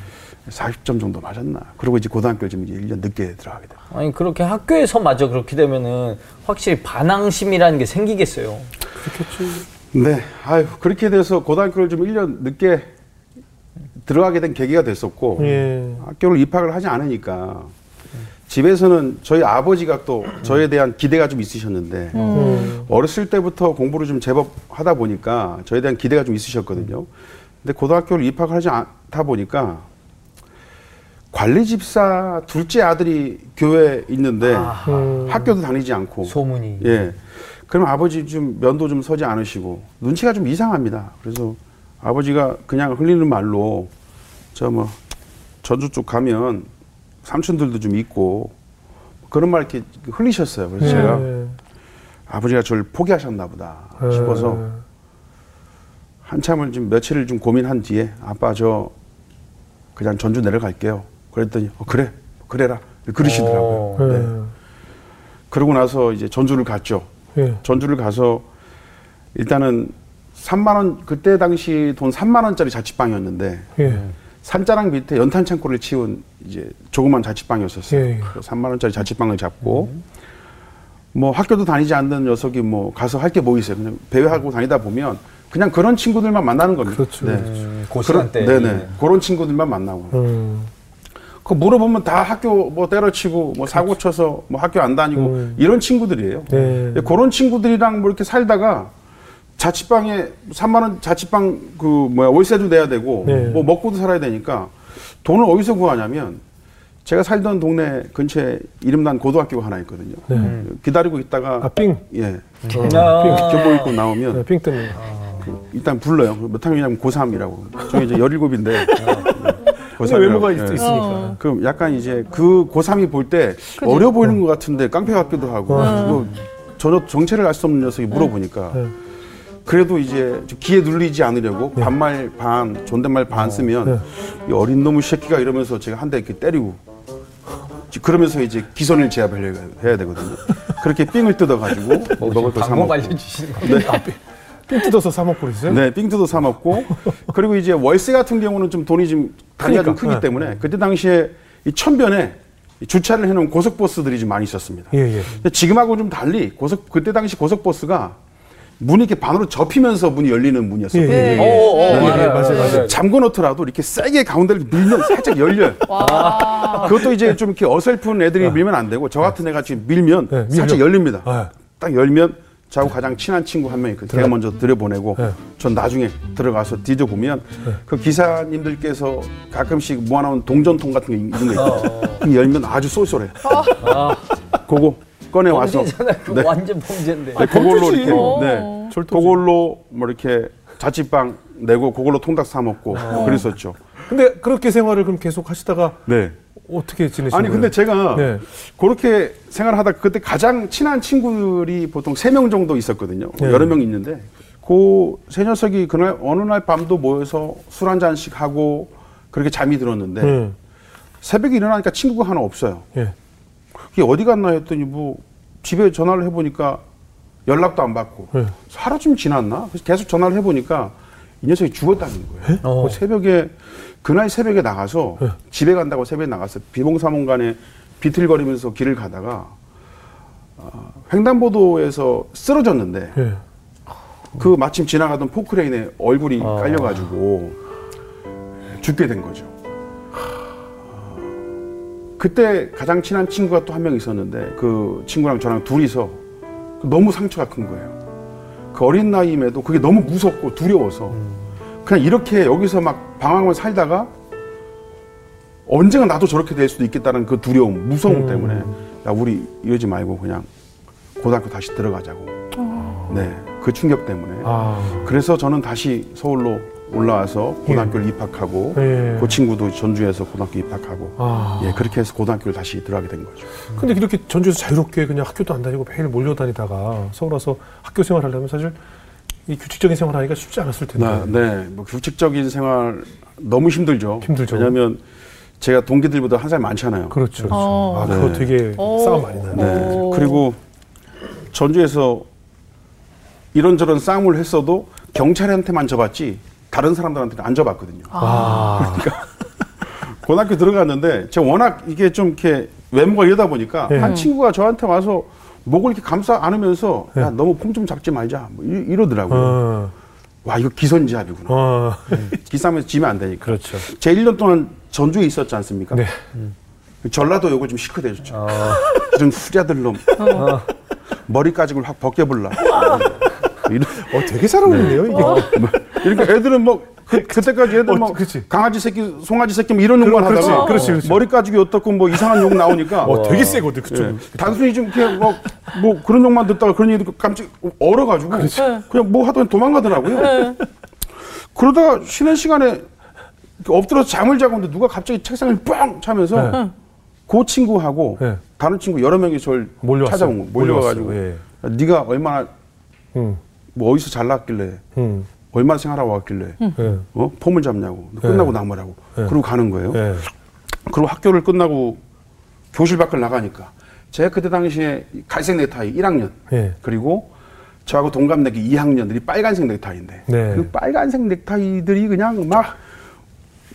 40점 정도 맞았나? 그리고 이제 고등학교 좀 이제 1년 늦게 들어가게 돼요. 아니 그렇게 학교에서마저 그렇게 되면은 확실히 반항심이라는 게 생기겠어요. 네, 아유 그렇게 돼서 고등학교를 좀 1년 늦게 들어가게 된 계기가 됐었고 예. 학교를 입학을 하지 않으니까 집에서는 저희 아버지가 또 저에 대한 기대가 좀 있으셨는데 음. 어렸을 때부터 공부를 좀 제법 하다 보니까 저에 대한 기대가 좀 있으셨거든요. 근데 고등학교를 입학하지 않다 보니까 관리 집사 둘째 아들이 교회에 있는데 음. 학교도 다니지 않고 소문이. 예. 그럼 아버지 좀 면도 좀 서지 않으시고 눈치가 좀 이상합니다. 그래서 아버지가 그냥 흘리는 말로 저 뭐 전주 쪽 가면 삼촌들도 좀 있고 그런 말 이렇게 흘리셨어요. 그래서 제가 예. 아버지가 저를 포기하셨나 보다 싶어서 예. 한참을 좀 며칠을 좀 고민한 뒤에 아빠 저 그냥 전주 내려갈게요. 그랬더니 어, 그래 그래라 그러시더라고요. 어. 예. 네. 그러고 나서 이제 전주를 갔죠. 예. 전주를 가서 일단은 3만 원 그때 당시 돈 3만 원짜리 자취방이었는데 예. 산자랑 밑에 연탄 창고를 치운 이제 조그만 자취방이었었어요. 예, 예. 그래서 3만 원짜리 자취방을 잡고 뭐 학교도 다니지 않는 녀석이 뭐 가서 할 게 뭐 있어요. 그냥 배회하고 다니다 보면 그냥 그런 친구들만 만나는 겁니다. 그렇죠. 네. 음, 그 그런- 시간대. 네네. 그런 친구들만 만나고. 음. 그 물어보면 다 학교 뭐 때려치고 뭐 사고 쳐서 뭐 학교 안 다니고 음. 이런 친구들이에요. 네. 그런 친구들이랑 뭐 이렇게 살다가 자취방에 3만 원 자취방 그 뭐야 월세도 내야 되고 네. 뭐 먹고도 살아야 되니까 돈을 어디서 구하냐면 제가 살던 동네 근처에 이름난 고등학교가 하나 있거든요. 네. 기다리고 있다가 아, 삥. 예 아. 교복 입고 나오면 네, 삥 뜯는 거. 그 일단 불러요. 몇 학년이냐면 고3이라고. 저희 이제 17인데. 근데 외모가 있, 있으니까. 어. 그럼 약간 이제 그 고3이 볼 때 어려 보이는 것 같은데 깡패 같기도 하고 뭐 전혀 정체를 알 수 없는 녀석이 물어보니까 네. 그래도 이제 좀 귀에 눌리지 않으려고 반말 반 존댓말 반 쓰면 이 어린 놈의 새끼가 이러면서 제가 한 대 이렇게 때리고 그러면서 이제 기선을 제압하려고 해야 되거든요. 그렇게 삥을 뜯어가지고 먹을 거사 방법 알려주시는 겁니다. 삥 뜯어서 사 먹고 있어요? 네, 삥 뜯어 사 먹고 <laughs> 그리고 이제 월세 같은 경우는 좀 돈이 좀 단위가 좀 크니까. 크기 때문에 그때 당시에 이 천변에 이 주차를 해놓은 고속버스들이 좀 많이 있었습니다. 예, 예. 근데 지금하고 좀 달리 고속 그때 당시 고속버스가 문이 이렇게 반으로 접히면서 문이 열리는 문이었어요. 예, 예, 네. 예. 오, 오, 네, 맞아요. 네, 맞아요, 맞아요. 잠궈 놓더라도 이렇게 세게 가운데를 밀면 살짝 열려요. 와. 그것도 이제 좀 이렇게 어설픈 애들이 밀면 안 되고 저 같은 애가 지금 밀면 네, 살짝 밀려. 열립니다. 네. 딱 열면 저하고 가장 친한 친구 한 명이 그 걔가 먼저 들여보내고 네. 전 나중에 들어가서 뒤져보면 그 기사님들께서 가끔씩 모아놓은 동전통 같은 게 있는 거 있거든요. 그 열면 아주 쏠쏠해요. 아, 그거 꺼내 와서 네. 완전 범죄인데. 네, 그걸로 이렇게 어. 네, 절도지. 그걸로 뭐 이렇게 자취방 내고 그걸로 통닭 사 먹고 그랬었죠. 근데 그렇게 생활을 그럼 계속 하시다가 네. 어떻게 지내시는 아니 거예요? 근데 제가 네. 그렇게 생활하다 그때 가장 친한 친구들이 보통 세 명 정도 있었거든요. 네. 여러 명 있는데 그 세 녀석이 그날 어느 날 밤도 모여서 술 한 잔씩 하고 그렇게 잠이 들었는데 네. 새벽에 일어나니까 친구가 하나 없어요. 예. 그게 어디 갔나 했더니 뭐 집에 전화를 해보니까 연락도 안 받고 네. 하루쯤 지났나? 그래서 계속 전화를 해보니까 이 녀석이 죽었다는 거예요. 어. 그 새벽에 그날 새벽에 나가서 네. 집에 간다고 새벽에 나가서 비봉사몽간에 비틀거리면서 길을 가다가 어, 횡단보도에서 쓰러졌는데 예. 그 마침 지나가던 포크레인에 얼굴이 아. 깔려가지고 죽게 된 거죠. 어, 그때 가장 친한 친구가 또 한 명 있었는데 그 친구랑 저랑 둘이서 너무 상처가 큰 거예요. 그 어린 나이임에도 그게 너무 무섭고 두려워서 그냥 이렇게 여기서 막 방황을 살다가 언젠가 나도 저렇게 될 수도 있겠다는 그 두려움, 무서움 때문에 야 우리 이러지 말고 그냥 고등학교 다시 들어가자고. 네, 그 충격 때문에. 아. 그래서 저는 다시 서울로 올라와서 고등학교를 입학하고 예. 그 친구도 전주에서 고등학교 입학하고 아. 예 그렇게 해서 고등학교를 다시 들어가게 된 거죠. 근데 이렇게 전주에서 자유롭게 그냥 학교도 안 다니고 매일 몰려다니다가 서울 와서 학교 생활하려면 사실 이 규칙적인 생활하기가 쉽지 않았을 텐데. 네, 네. 뭐 규칙적인 생활 너무 힘들죠. 힘들죠. 왜냐하면 제가 동기들보다 한 살 많잖아요. 그렇죠. 어. 아, 그거 네. 되게 오. 싸움 많이 나네. 네. 오. 그리고 전주에서 이런저런 싸움을 했어도 경찰한테만 져봤지 다른 사람들한테는 안 져봤거든요. 아. <laughs> 고등학교 들어갔는데 제가 워낙 이게 좀 이렇게 외모가 이러다 보니까 네. 한 친구가 저한테 와서 목을 이렇게 감싸 안으면서 야 너무 폼 좀 잡지 말자 뭐 이- 이러더라고요. 어. 와 이거 기선제압이구나. 어. 기싸움에서 지면 안 되니까. 그렇죠. 제 1년 동안 전주에 있었지 않습니까? 네. 전라도 욕을 좀 시커대줬죠. 어. 이런 후자들 놈. 머리 까지를 확 벗겨볼라. 이런, 어, 되게 잘 어울리네요, 이게. 뭐, 그러니까 애들은 뭐 그, 그때까지 애들 어, 뭐 그치. 강아지 새끼, 송아지 새끼 뭐 이런 욕만 그렇지, 하다가 그렇지, 그렇지. 머리 까지 어떻고 뭐 이상한 욕 나오니까 어, 되게 세거든, 그쪽. 예. 단순히 좀 이렇게 뭐, 뭐 그런 욕만 듣다가 그런 얘기 듣고 깜짝 얼어가지고 그냥 뭐 하더니 도망가더라고요. 그러다가 쉬는 시간에 엎드려서 잠을 자고 있는데 누가 갑자기 책상을 뻥 차면서 네. 그 친구하고 네. 다른 친구 여러 명이 저를 몰려왔어요. 찾아온 거예요. 몰려와가지고. 예. 네가 얼마나 음. 뭐 어디서 잘났길래 음. 얼마나 생활하고 왔길래 예. 어? 폼을 잡냐고 끝나고 나무라고 네. 그러고 가는 거예요. 예. 그리고 학교를 끝나고 교실 밖을 나가니까 제가 그때 당시에 갈색 넥타이 1학년 예. 그리고 저하고 동갑내기 2학년들이 빨간색 넥타이인데 네. 그 빨간색 넥타이들이 그냥 막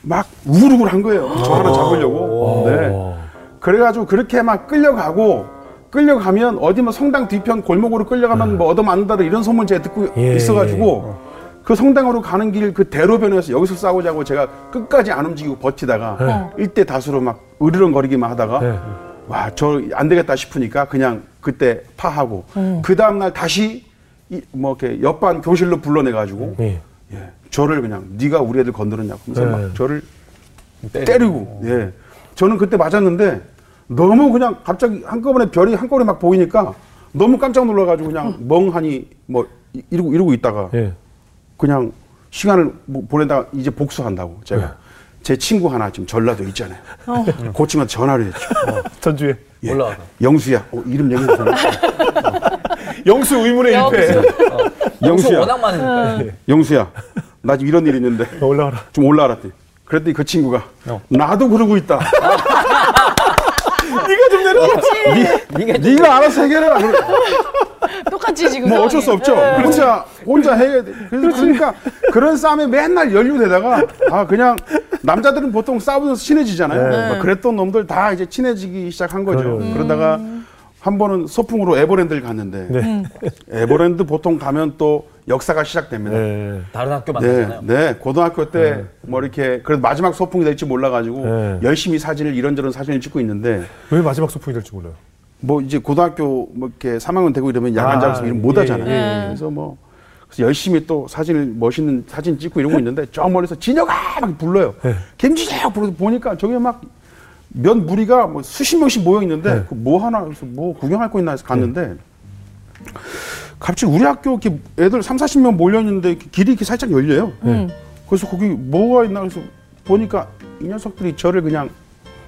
막 우글우글한 거예요. 저 하나 잡으려고. 네. 어. 그래가지고 그렇게 막 끌려가고 끌려가면 어디 뭐 성당 뒤편 골목으로 끌려가면 뭐 얻어맞는다 이런 소문 제가 듣고 예. 있어가지고 그 성당으로 가는 길 그 대로변에서 여기서 싸우자고 제가 끝까지 안 움직이고 버티다가 일대 다수로 막 으르렁거리기만 하다가 네. 와저 안 되겠다 싶으니까 그냥 그때 파하고 그 다음 날 다시 이, 뭐 이렇게 옆반 교실로 불러내가지고 예. 예, 저를 그냥 네가 우리 애들 건드렸냐고 그래서 네. 막 저를 때리고 예 저는 그때 맞았는데 너무 그냥 갑자기 한꺼번에 별이 한꺼번에 막 보이니까 너무 깜짝 놀라가지고 그냥 멍하니 뭐 이- 이러고 이러고 있다가 예. 그냥 시간을 뭐 보내다가 이제 복수한다고 제가 네. 제 친구 하나 지금 전라도 있잖아요. 그 친구한테 전화를 했죠. 전주에. 예. 올라가서. 영수야. 어, 이름 얘기해도 되나? 영수 의문의 일패. 영수 영수야. 워낙 많으니까. 영수야. 나 지금 이런 일이 있는데 어, 올라가라. 좀 올라와랐대. 그랬더니 그 친구가 어. 나도 그러고 있다. <laughs> 네가 좀 내려가지. 네가 네가 알아서 해결해라. 똑같이 지금 뭐 어쩔 수. 없죠. 네. 혼자 혼자 해야 돼. 그래서 그러니까 그런 싸움에 맨날 연루되다가 아 그냥 남자들은 보통 싸우면서 친해지잖아요. 네. 뭐 그랬던 놈들 다 이제 친해지기 시작한 거죠. 그래요. 그러다가 한 번은 소풍으로 에버랜드를 갔는데 네. 에버랜드 보통 가면 또 역사가 시작됩니다. 네. 네. 다른 학교 네, 만나잖아요. 고등학교 때 뭐 이렇게 그래도 마지막 소풍이 될지 몰라가지고 네. 열심히 사진을 이런저런 사진을 찍고 있는데 왜 마지막 소풍이 될지 몰라요. 뭐 이제 고등학교 뭐 이렇게 3학년 되고 이러면 야간 아, 장소 이런 못 예, 하잖아요. 예. 그래서 뭐 그래서 열심히 또 사진을 멋있는 사진 찍고 이러고 있는데 저 멀리서 진혁아 막 불러요. 네. 김진혁 불러서 보니까 저기 막몇 무리가 뭐 수십 명씩 모여 있는데 네. 그뭐 하나 그래서 뭐 구경할 거 있나 해서 갔는데 갑자기 우리 학교 이렇게 애들 3, 40명 몰려 있는데 길이 이렇게 살짝 열려요. 음. 그래서 거기 뭐가 있나 그래서 보니까 이 녀석들이 저를 그냥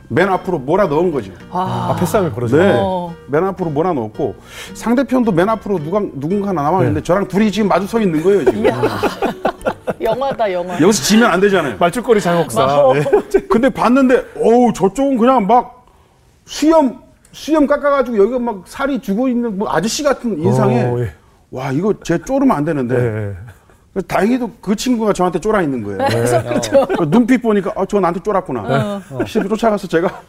맨 앞으로 몰아 넣은 거죠. 아. 앞에 싸움이 벌어져요. 네. 어. 맨 앞으로 몰아 넣었고 상대편도 맨 앞으로 누가 누군가 남아 있는데 저랑 둘이 지금 마주 서 있는 거예요 지금. <laughs> 영화다 영화. 여기서 지면 안 되잖아요. <laughs> 말죽거리 장옥사. 네. <laughs> 근데 봤는데 어우 저쪽은 그냥 막 수염 수염 깎아가지고 여기가 막 살이 죽어 있는 뭐 아저씨 같은 인상에 어, 예. 와 이거 쟤 쪼르면 안 되는데 네. 그래서 다행히도 그 친구가 저한테 쫄아 있는 거예요. 그렇죠. 그 눈빛 보니까 아, 저 나한테 쫄았구나. 실제 쫓아가서 제가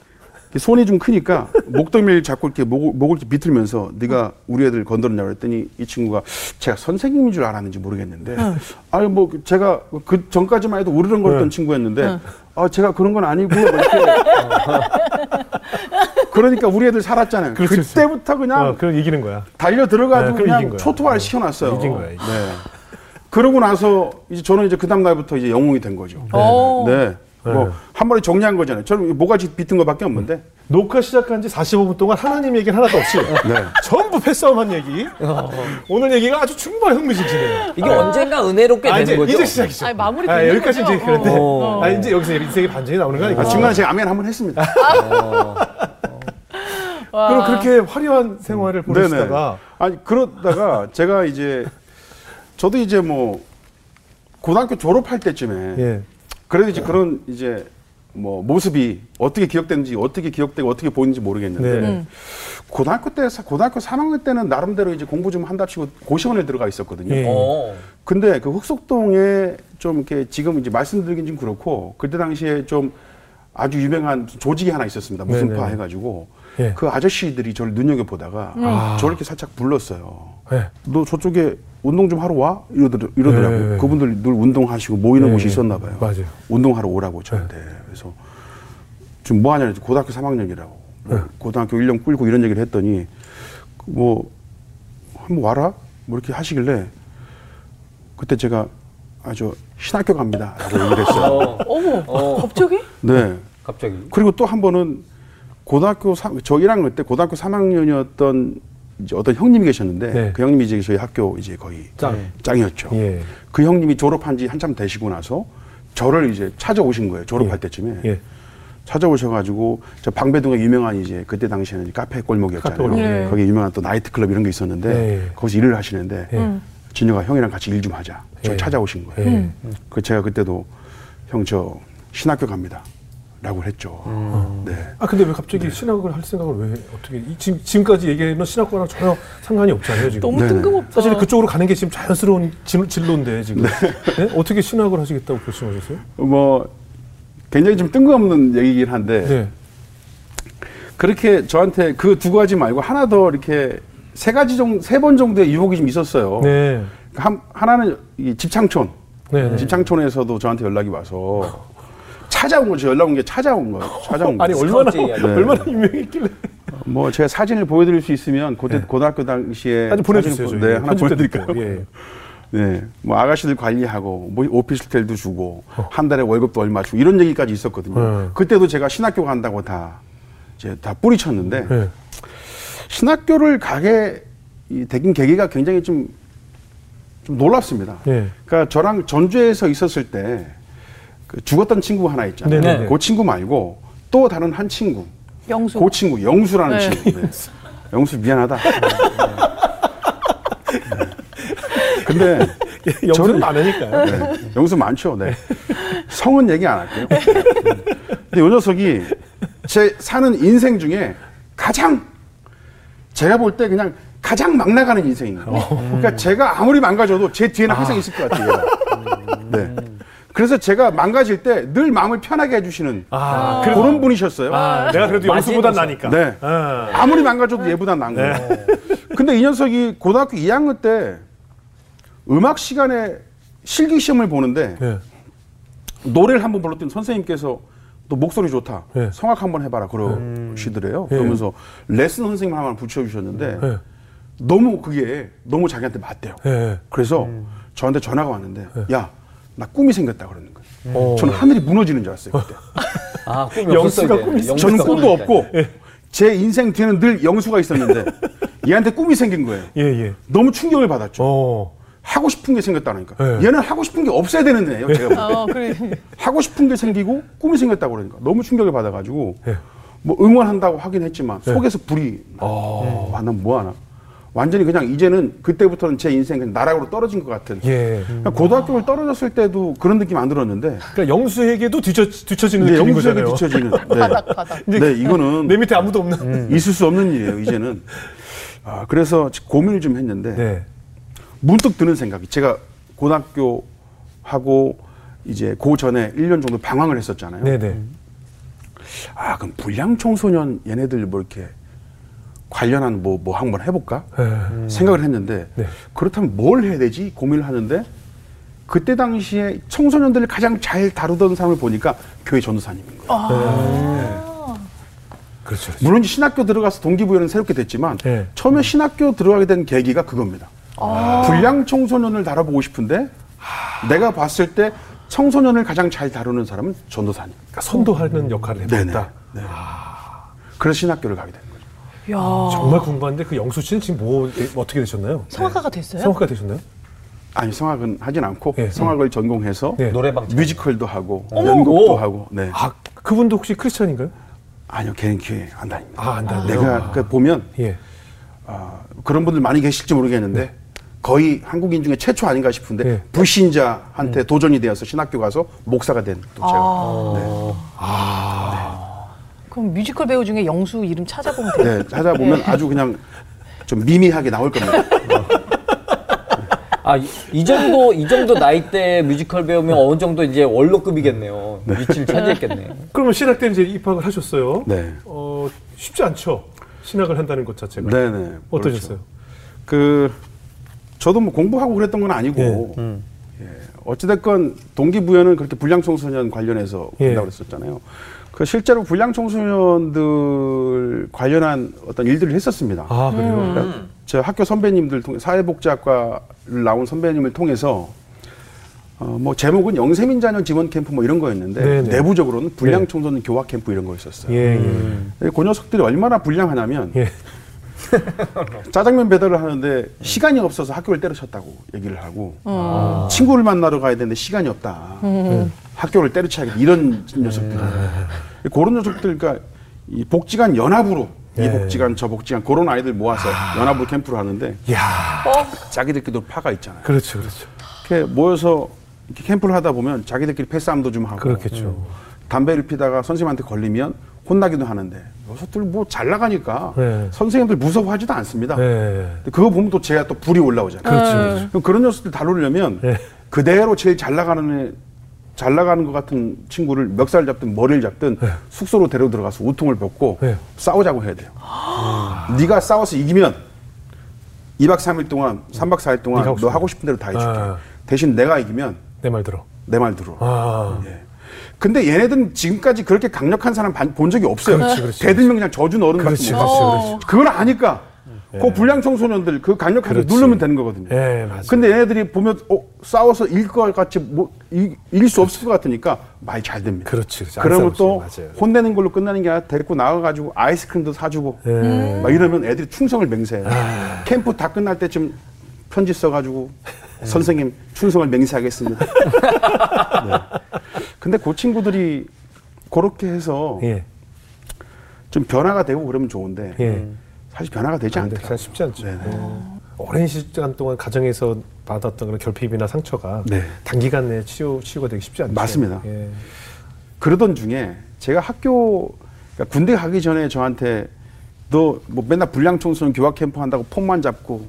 손이 좀 크니까 목덜미를 잡고 이렇게 목을, 목을 이렇게 비틀면서 네가 우리 애들 건드렸냐고 그랬더니 이 친구가 제가 선생님인 줄 알았는지 모르겠는데 아니 뭐 제가 그 전까지만 해도 우르렁거렸던 네. 친구였는데 아 제가 그런 건 아니고 뭐 이렇게 <laughs> 그러니까 우리 애들 살았잖아요. 그렇죠, 그렇죠. 그때부터 그냥 어, 그럼 이기는 거야. 달려 들어가지고 네, 그냥. 초토화를 시켜놨어요. 이긴 거야, 이긴 네. 그러고 나서 이제 저는 이제 그 다음 날부터 이제 영웅이 된 거죠. 오. 네. 네. 뭐한 번에 정리한 거잖아요. 저는 모가지 비튼 거밖에 없는데. 녹화 시작한 지 45분 동안 하나님 얘기는 하나도 없이 <laughs> 네. 전부 패싸움한 얘기. 오늘 얘기가 아주 충분히 흥미진진해요. 이게 언젠가 은혜롭게 아, 되는 이제 거죠. 이제 시작이죠. 아니, 마무리 아, 여기까지? 이제 그런데 어. 아, 이제 여기서 인생의 반전이 나오는 거 아니까. 아, 중간에 제가 아멘 한 번 했습니다. 와. 그럼 그렇게 화려한 생활을 보내시다가 아니 그러다가 제가 이제 저도 이제 뭐 고등학교 졸업할 때쯤에 예. 그래도 이제 그런 이제 뭐 모습이 어떻게 기억되는지 어떻게 기억되고 어떻게 보이는지 모르겠는데 네. 음. 고등학교 때 고등학교 3학년 때는 나름대로 이제 공부 좀 한답시고 고시원에 들어가 있었거든요. 예. 어. 근데 그 흑석동에 좀 이렇게 지금 이제 말씀드리긴 좀 그렇고 그때 당시에 좀 아주 유명한 조직이 하나 있었습니다. 무슨 네네. 파 해가지고 예. 그 아저씨들이 저를 눈여겨 보다가 아. 저를 이렇게 살짝 불렀어요. 예. 너 저쪽에 운동 좀 하러 와 이러더라, 이러더라고요. 네. 그분들 늘 운동하시고 모이는 네. 곳이 있었나 봐요. 맞아요. 운동하러 오라고 저한테 그래서 지금 뭐 하냐 고등학교 3학년이라고 네. 고등학교 1년 꿀고 이런 얘기를 했더니 뭐 한번 와라 뭐 이렇게 하시길래 그때 제가 아주 신학교 갑니다 라고 얘기를 했어요. <laughs> 어. 어머, 어. 갑자기? 네. 갑자기. 그리고 또 한 번은 고등학교 3, 저 1학년 때 고등학교 3학년이었던 이제 어떤 형님이 계셨는데 네. 그 형님이 이제 저희 학교 이제 거의 짱. 짱이었죠. 예. 그 형님이 졸업한 지 한참 되시고 나서 저를 이제 찾아오신 거예요. 졸업할 예. 때쯤에. 예. 찾아오셔가지고 저 방배동에 유명한 이제 그때 당시에는 카페 골목이었잖아요. 카페 골목. 네. 거기 유명한 또 나이트클럽 이런 게 있었는데 네. 거기서 일을 하시는데 예. 음. 진혁아 형이랑 같이 일 좀 하자. 저 예. 찾아오신 거예요. 예. 그 제가 그때도 형 저 신학교 갑니다. 라고 했죠. 네. 아 근데 왜 갑자기 신학을 할 생각을 왜 어떻게 이- 지금 지금까지 얘기하는 신학과랑 전혀 상관이 없잖아요 지금. 너무 네네. 뜬금없다. 사실 그쪽으로 가는 게 지금 자연스러운 진, 진로인데 지금 네? 어떻게 신학을 하시겠다고 결심하셨어요? 뭐 굉장히 좀 뜬금없는 얘기긴 한데 네. 그렇게 저한테 그 두 가지 말고 하나 더 이렇게 세 가지 정도 세 번 정도의 유혹이 좀 있었어요. 네. 한, 하나는 이 집창촌. 네. 네. 집창촌에서도 저한테 연락이 와서 <laughs> 찾아온 거죠. 연락 온 게 찾아온 거예요. 찾아온 거. <laughs> 아니 얼마나 이야기. <laughs> 얼마나 유명했길래 뭐 제가 사진을 보여드릴 수 있으면 그때 고등학교 당시에 아니 보내주세요. 사진을 네, 하나? 드릴게요. 예. <laughs> 네, 뭐 아가씨들 관리하고 뭐 오피스텔도 주고 한 달에 월급도 얼마 주고 이런 얘기까지 있었거든요. 어. 그때도 제가 신학교 간다고 다 이제 다 뿌리쳤는데 예. 신학교를 가게 이 되긴 계기가 굉장히 좀, 좀 놀랍습니다. 예. 그러니까 저랑 전주에서 있었을 때 그 죽었던 친구 하나 있잖아요. 네네네. 그 친구 말고 또 다른 한 친구, 영수. 그 친구 영수라는 네. 친구. 네. 영수 미안하다. 네. 근데 예, <laughs> 영수는 많으니까요. 네. 영수 많죠. 네. 성은 얘기 안 할게요. 근데 요 녀석이 제 사는 인생 중에 가장 제가 볼 때 그냥 가장 막 나가는 인생인 거예요. 그러니까 제가 아무리 망가져도 제 뒤에는 항상 있을 것 같아요. 네. 그래서 제가 망가질 때 늘 마음을 편하게 해주시는 아, 그런 분이셨어요. 아, 내가 그래도 영수보단 나니까. 네. 아. 아무리 망가져도 얘보단 나은 거예요. 근데 이 녀석이 고등학교 2학년 때 음악 시간에 실기 시험을 보는데 네. 노래를 한번 불렀더니 선생님께서 너 목소리 좋다. 네. 성악 한번 해봐라 그러시더래요. 네. 그러면서 레슨 선생님 하나 붙여주셨는데 네. 너무 그게 너무 자기한테 맞대요. 네. 그래서 저한테 전화가 왔는데 야 나 꿈이 생겼다 그러는 거예요. 어. 저는 하늘이 무너지는 줄 알았어요 그때. <laughs> 아, 꿈이 영수가 꿈이. 있어. 저는 꿈도 없고 제 인생 뒤에는 늘 영수가 있었는데 <laughs> 얘한테 꿈이 생긴 거예요. 예, 예. 너무 충격을 받았죠. 어. 하고 싶은 게 생겼다니까. 네. 얘는 하고 싶은 게 없어야 되는 애예요. 제가. 어, 그래. 하고 싶은 게 생기고 꿈이 생겼다고 그러니까 너무 충격을 받아가지고 네. 뭐 응원한다고 하긴 했지만 속에서 불이 어. 아, 난 뭐하나. 완전히 그냥 이제는 그때부터는 제 인생 그냥 나락으로 떨어진 것 같은. 예. 고등학교를 떨어졌을 때도 그런 느낌 안 들었는데 그러니까 영수에게도 뒤처, 뒤처지는 네, 느낌인 영수에게 거잖아요. 뒤처지는. <laughs> 네. 바닥, 바닥. 네, 이거는 내 밑에 아무도 없는. 있을 수 없는 일이에요. 이제는. 아, 그래서 고민을 좀 했는데 네. 문득 드는 생각이 제가 고등학교 하고 이제 그 전에 1년 정도 방황을 했었잖아요. 네, 네. 아, 그럼 불량 청소년 얘네들 뭐 이렇게 관련한 뭐, 뭐 한번 해볼까? 네. 생각을 했는데 네. 그렇다면 뭘 해야 되지? 고민을 하는데 그때 당시에 청소년들을 가장 잘 다루던 사람을 보니까 교회 전도사님인 거예요. 그렇죠. 그렇죠. 물론 신학교 들어가서 동기부여는 새롭게 됐지만 네. 처음에 신학교 들어가게 된 계기가 그겁니다. 불량 청소년을 다뤄보고 싶은데 내가 봤을 때 청소년을 가장 잘 다루는 사람은 전도사님. 그러니까 선도하는 역할을 네네. 해봤다. 네. 그래서 신학교를 가게 된 거죠. 야 정말 궁금한데 그 영수 씨는 지금 뭐 어떻게 되셨나요? 성악가가 됐어요? 성악가 되셨나요? 아니 성악은 하진 않고 예. 성악을 전공해서 예. 노래방 뮤지컬도 하고 어머. 연극도 오. 하고. 네. 아 그분도 혹시 크리스천인가요? 아니요, 걔는 교회 안 다닙니다. 아, 안 다녀요? 내가 그 보면 예. 아, 그런 분들 많이 계실지 모르겠는데 거의 한국인 중에 최초 아닌가 싶은데 네. 불신자한테 도전이 되어서 신학교 가서 목사가 된 또 제가 아. 그럼 뮤지컬 배우 중에 영수 이름 찾아보면 돼요. 네, 찾아보면 아주 그냥 좀 미미하게 나올 겁니다. 아, 이, 이 정도 이 정도 나이대 뮤지컬 배우면 어느 정도 이제 원로급이겠네요. 위치를 차지했겠네요. 그러면 신학 때 이제 입학을 하셨어요. 네. 어 쉽지 않죠. 신학을 한다는 것 자체가. 네네. 어떠셨어요? 그 저도 뭐 공부하고 그랬던 건 아니고 네. 예, 어찌됐건 동기부여는 그렇게 불량 청소년 관련해서 예. 한다고 그랬었잖아요. 그 실제로 불량 청소년들 관련한 어떤 일들을 했었습니다. 아 그래요. 그러니까 저 학교 선배님들 통해 사회복지학과를 나온 선배님을 통해서 어, 뭐 제목은 영세민 자녀 지원 캠프 뭐 이런 거였는데 네네. 내부적으로는 불량 네. 청소년 교화 캠프 이런 거였었어요. 예, 예. 그 녀석들이 얼마나 불량하냐면 예. <laughs> 짜장면 배달을 하는데 시간이 없어서 학교를 때려쳤다고 얘기를 하고 친구를 만나러 가야 되는데 시간이 없다. 학교를 때려쳐야겠다. 이런 녀석들. 그런 녀석들, 그러니까 이 복지관 연합으로 이 네. 복지관 저 복지관 그런 아이들 모아서 연합으로 캠프를 하는데 야, 자기들끼리도 파가 있잖아요. 그렇죠, 그렇죠. 이렇게 모여서 이렇게 캠프를 하다 보면 자기들끼리 패싸움도 좀 하고 그렇겠죠. 담배를 피다가 선생님한테 걸리면 혼나기도 하는데 녀석들 뭐 잘 나가니까 네. 선생님들 무서워하지도 않습니다. 네. 그거 보면 또 제가 또 불이 올라오잖아요. 그렇죠. 그럼 그런 녀석들 다루려면 네. 그대로 제일 잘 나가는 애, 잘 나가는 것 같은 친구를 멱살 잡든 머리를 잡든 숙소로 데려 들어가서 우통을 벗고 네. 싸우자고 해야 돼요. 네가 싸워서 이기면 2박 3일 동안, 3박 4일 동안 하고 너 하고 싶은 대로 다 해줄게. 아. 대신 내가 이기면 내 말 들어. 내 말 들어. 아, 예. 근데 얘네들은 지금까지 그렇게 강력한 사람 반- 본 적이 없어요. 그렇지, 그렇지, 대들면 그냥 저준 어른 같은 거. 그렇지, 그렇지. 그걸 아니까 그 불량 청소년들 그 강력하게 그렇지. 누르면 되는 거거든요. 예, 맞아요. 근데 얘네들이 보면 어, 싸워서 이길 것 같이 뭐 이- 이길 수 없을 것 같으니까 말이 잘 됩니다. 그렇지, 그렇지. 안 그러면 또 맞아요. 혼내는 걸로 끝나는 게 아니라 데리고 나가가지고 아이스크림도 사주고 예. 막 이러면 애들이 충성을 맹세해요. 아. 캠프 다 끝날 때쯤 편지 써가지고 선생님 충성을 맹세하겠습니다. <laughs> 네. 근데 그 친구들이 그렇게 해서 예. 좀 변화가 되고 그러면 좋은데 예. 사실 변화가 되지 안 돼, 않더라고요. 사실 쉽지 않죠. 네네. 어. 오랜 시간 동안 가정에서 받았던 그런 결핍이나 상처가 네. 단기간 내에 치유, 치유가 되기 쉽지 않죠. 맞습니다. 예. 그러던 중에 제가 학교 그러니까 군대 가기 전에 저한테 너 뭐 맨날 불량 청소년 교화 캠프 한다고 폰만 잡고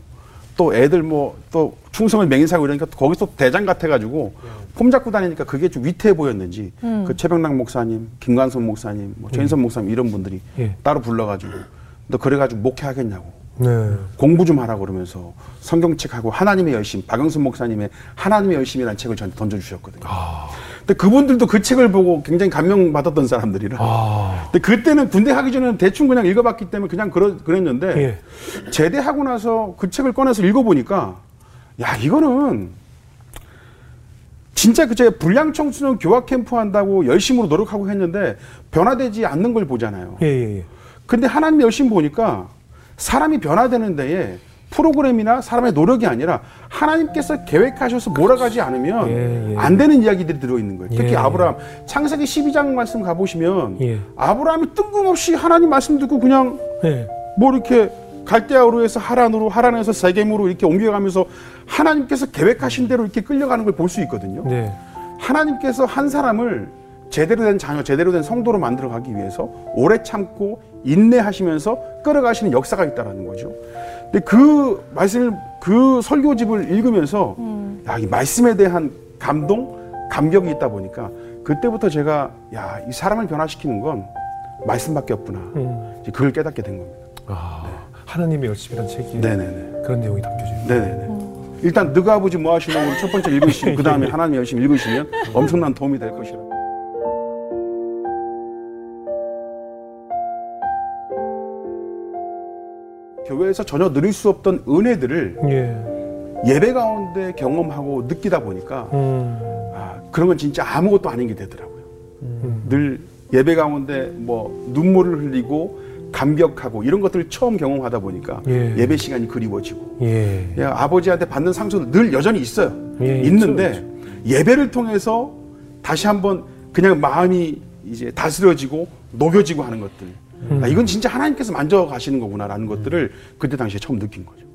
또 애들 뭐 또 충성을 맹세하고 이러니까 거기서 대장 같아가지고 폼 잡고 다니니까 그게 좀 위태해 보였는지 그 최병락 목사님, 김관선 목사님, 뭐 최인선 목사님 이런 분들이 예. 따로 불러가지고 너 그래가지고 목회하겠냐고 네. 공부 좀 하라 그러면서 성경책하고 하나님의 열심, 박영순 목사님의 하나님의 열심이라는 책을 저한테 던져주셨거든요. 근데 그분들도 그 책을 보고 굉장히 감명받았던 사람들이라. 아. 근데 그때는 군대 하기 전에는 대충 그냥 읽어봤기 때문에 그냥 그러, 그랬는데 예. 제대하고 나서 그 책을 꺼내서 읽어보니까 야 이거는 진짜 그 제가 불량 청소년 교학 캠프 한다고 열심으로 노력하고 했는데 변화되지 않는 걸 보잖아요. 예, 예, 예. 근데 하나님 열심 보니까 사람이 변화되는 데에 프로그램이나 사람의 노력이 아니라 하나님께서 계획하셔서 몰아가지 않으면 예, 예. 안 되는 이야기들이 들어있는 거예요. 특히 예. 아브라함 창세기 12장 말씀 가보시면 예. 아브라함이 뜬금없이 하나님 말씀 듣고 그냥 예. 뭐 이렇게 갈대아우르에서 하란으로 하란에서 세겜으로 이렇게 옮겨가면서 하나님께서 계획하신 대로 이렇게 끌려가는 걸 볼 수 있거든요. 네. 하나님께서 한 사람을 제대로 된 자녀, 제대로 된 성도로 만들어 가기 위해서 오래 참고 인내하시면서 끌어가시는 역사가 있다라는 거죠. 근데 그 말씀을 그 설교집을 읽으면서 야, 이 말씀에 대한 감동, 감격이 있다 보니까 그때부터 제가 야, 이 사람을 변화시키는 건 말씀밖에 없구나. 음. 이제 그걸 깨닫게 된 겁니다. 아. 하나님의 열심이라는 책이 네네네. 그런 내용이 담겨져 있는. 네네네. 일단 너가 아버지 뭐 하시는 걸첫 번째 읽으시고 <laughs> 그 다음에 하나님 열심히 읽으시면 엄청난 도움이 될 것이라. 교회에서 전혀 누릴 수 없던 은혜들을 예. 예배 가운데 경험하고 느끼다 보니까 음. 아, 그런 건 진짜 아무것도 아닌 게 되더라고요. 음. 늘 예배 가운데 뭐 눈물을 흘리고 감격하고 이런 것들을 처음 경험하다 보니까 예. 예. 배 시간이 그리워지고 예. 예, 아버지한테 받는 상처도 늘 여전히 있어요. 예, 있는데 예배를 통해서 다시 한번 그냥 마음이 이제 다스려지고 녹여지고 하는 것들. 음. 아, 이건 진짜 하나님께서 만져 가시는 거구나라는 것들을 그때 당시에 처음 느낀 거죠.